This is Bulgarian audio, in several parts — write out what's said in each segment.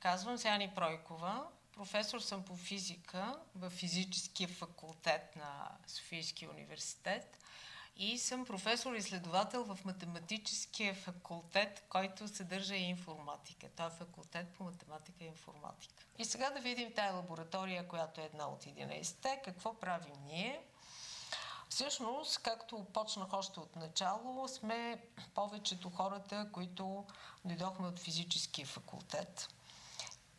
казвам се Ани Пройкова. Професор съм по физика в физическия факултет на Софийския университет и съм професор-изследовател в математическия факултет, който съдържа и информатика. Той е факултет по математика и информатика. И сега да видим тая лаборатория, която е една от 11-те. Какво правим ние? Всъщност, както почнах още от начало, сме повечето хората, които дойдохме от физическия факултет.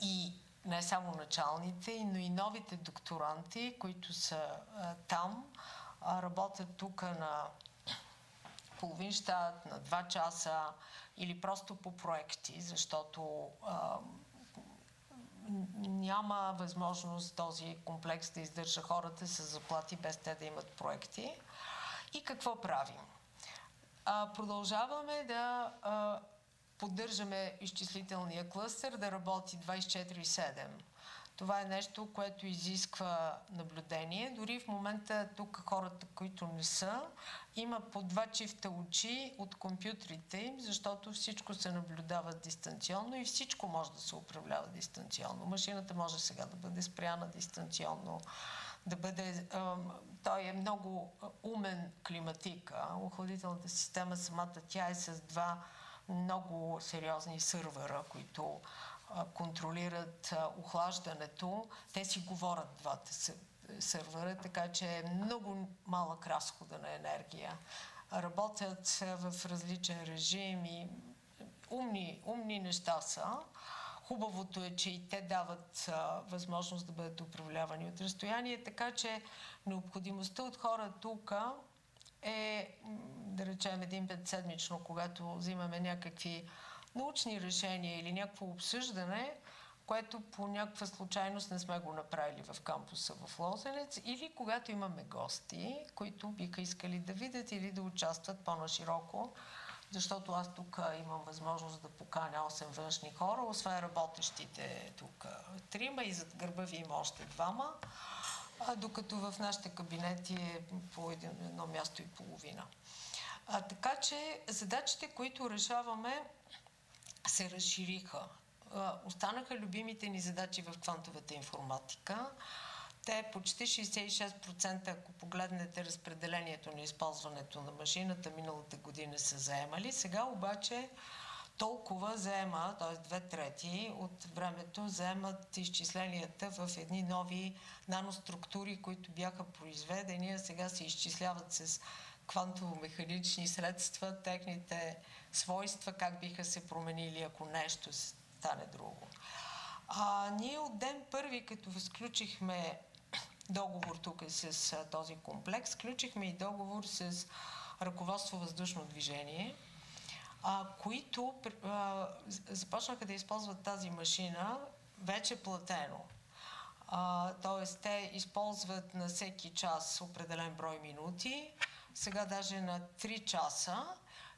И не само началните, но и новите докторанти, които са а, там, а, работят тук на половин щат, на два часа или просто по проекти, защото а, няма възможност този комплекс да издържа хората с заплати без те да имат проекти. И какво правим? А, продължаваме да а, поддържаме изчислителния клъстер да работи 24-7. Това е нещо, което изисква наблюдение. Дори в момента тук хората, които не са, има по два чифта очи от компютрите им, защото всичко се наблюдава дистанционно и всичко може да се управлява дистанционно. Машината може сега да бъде спряна дистанционно, да бъде... той е много умен климатик. Охладителната система самата тя е с два много сериозни сървъра, които контролират охлаждането. Те си говорят двата сървъра, така че е много малък разхода на енергия. Работят в различен режим и умни, умни неща са. Хубавото е, че и те дават а, възможност да бъдат управлявани от разстояние, така че необходимостта от хора тук е, речем, един път седмично, когато взимаме някакви научни решения или някакво обсъждане, което по някаква случайност не сме го направили в кампуса в Лозенец, или когато имаме гости, които биха искали да видят или да участват по-нашироко, защото аз тук имам възможност да поканя 8 външни хора, освен работещите тук трима и зад гърба ви има още двама, докато в нашите кабинети е по едно място и половина. А, така че задачите, които решаваме, се разшириха. Останаха любимите ни задачи в квантовата информатика. Те почти 66%, ако погледнете разпределението на използването на машината, миналата година са заемали. Сега обаче толкова заема, т.е. две трети от времето заемат изчисленията в едни нови наноструктури, които бяха произведени, а сега се изчисляват с квантово-механични средства, техните свойства, как биха се променили, ако нещо стане друго. А, ние от ден първи, като сключихме договор тук с а, този комплекс, сключихме и договор с ръководство въздушно движение, а, които а, започнаха да използват тази машина вече платено. Тоест, те използват на всеки час определен брой минути, сега даже на 3 часа,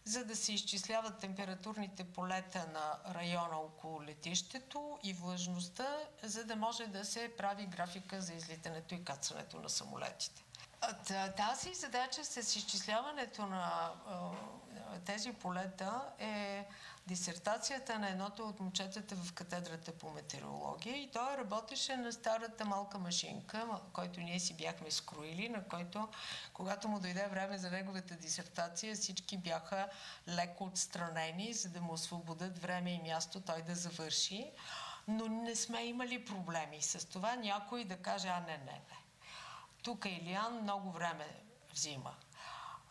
за да се изчисляват температурните полета на района около летището и влажността, за да може да се прави графика за излитането и кацането на самолетите. Тази задача с изчисляването на тези полета е дисертацията на едното от момчетата в катедрата по метеорология и той работеше на старата малка машинка, който ние си бяхме скроили, на който, когато му дойде време за неговата дисертация, всички бяха леко отстранени, за да му освободят време и място той да завърши. Но не сме имали проблеми с това някой да каже, а не, не, не. Тук Илиан много време взима.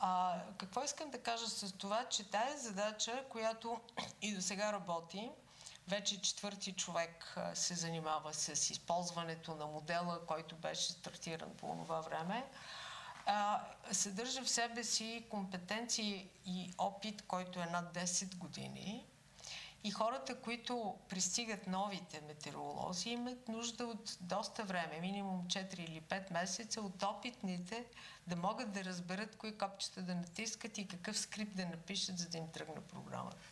А, какво искам да кажа с това, че тая задача, която и до сега работи, вече четвърти човек се занимава с използването на модела, който беше стартиран по това време, а, съдържа в себе си компетенции и опит, който е над 10 години – и хората, които пристигат новите метеоролози, имат нужда от доста време, минимум 4 или 5 месеца от опитните, да могат да разберат кои копчета да натискат и какъв скрипт да напишат, за да им тръгне програмата.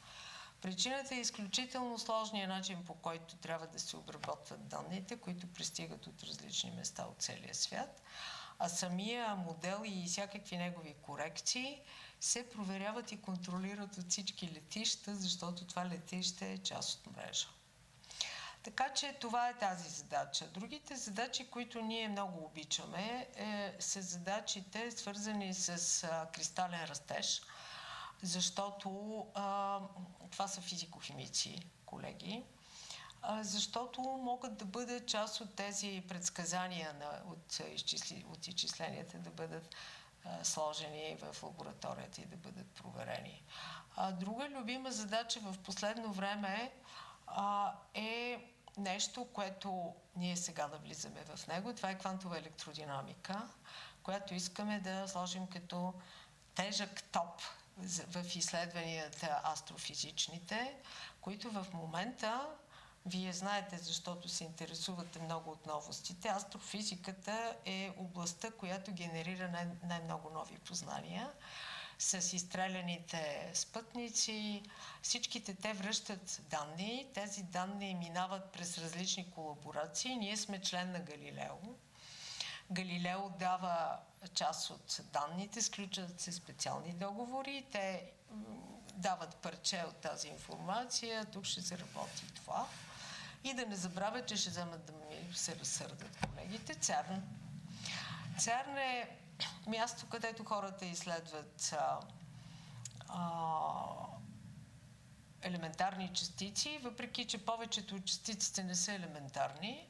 Причината е изключително сложния начин, по който трябва да се обработват данните, които пристигат от различни места от целия свят, а самия модел и всякакви негови корекции се проверяват и контролират от всички летища, защото това летище е част от мрежа. Така че това е тази задача. Другите задачи, които ние много обичаме, е, са задачите свързани с а, кристален растеж, защото а, това са физико-химици, колеги, защото могат да бъдат част от тези предсказания на, от, изчисли, от изчисленията да бъдат сложени в лабораторията и да бъдат проверени. А, друга любима задача в последно време а, е нещо, което ние сега да влизаме в него. Това е квантова електродинамика, която искаме да сложим като тежък топ в изследванията астрофизичните, които в момента вие знаете, защото се интересувате много от новостите. Астрофизиката е областта, която генерира най- най-много нови познания с изстреляните спътници. Всичките те връщат данни. Тези данни минават през различни колаборации. Ние сме член на Галилео. Галилео дава част от данните, сключат се специални договори. Те дават парче от тази информация. Тук ще се работи това. И да не забравя, че ще вземат да ми се разсърдат колегите. Цярн. Цярн е място, където хората изследват а, а, елементарни частици, въпреки че повечето от частиците не са елементарни.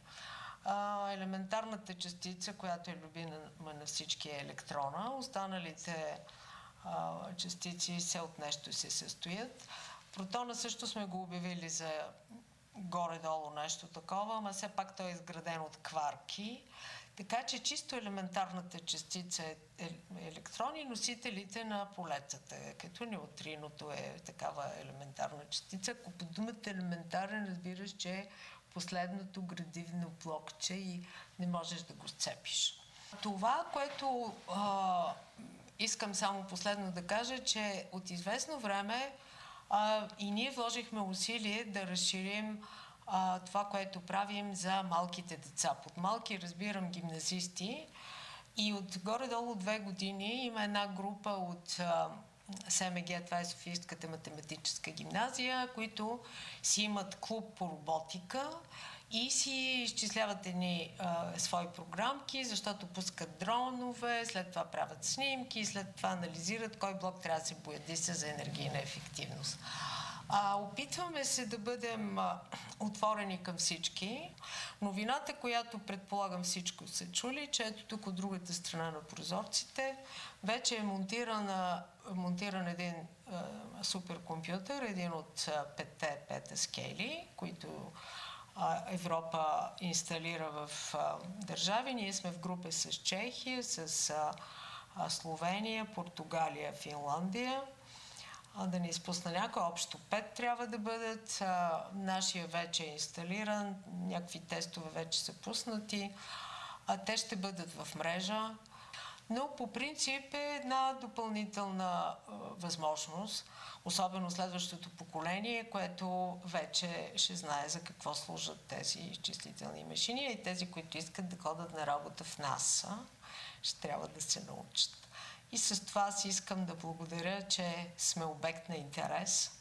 А, елементарната частица, която е любима на всички е електрона. Останалите а, частици се от нещо се състоят. Протона също сме го обявили за горе-долу нещо такова, ама все пак той е изграден от кварки. Така че чисто елементарната частица е, е електрони, носителите на полетата, като неутриното е такава елементарна частица. Ако по думата елементарен разбираш, че е последното градивно блокче и не можеш да го сцепиш. Това, което а, искам само последно да кажа, че от известно време а, и ние вложихме усилие да разширим а, това, което правим за малките деца. Под малки разбирам гимназисти и от горе-долу две години има една група от а, СМГ, това е Софийската математическа гимназия, които си имат клуб по роботика и си изчисляват едни а, свои програмки, защото пускат дронове, след това правят снимки, след това анализират кой блок трябва да се бояди се за енергийна ефективност. А, опитваме се да бъдем а, отворени към всички. Новината, която предполагам всичко са чули, че ето тук от другата страна на прозорците вече е монтирана, монтиран един а, суперкомпютър, един от а, петте петаскели, които а, Европа инсталира в а, държави. Ние сме в група с Чехия, с а, Словения, Португалия, Финландия да не изпусна някой, общо 5 трябва да бъдат. А, нашия вече е инсталиран, някакви тестове вече са пуснати. А, те ще бъдат в мрежа. Но по принцип е една допълнителна а, възможност, особено следващото поколение, което вече ще знае за какво служат тези изчислителни машини и тези, които искат да ходят на работа в НАСА, ще трябва да се научат. И с това си искам да благодаря, че сме обект на интерес.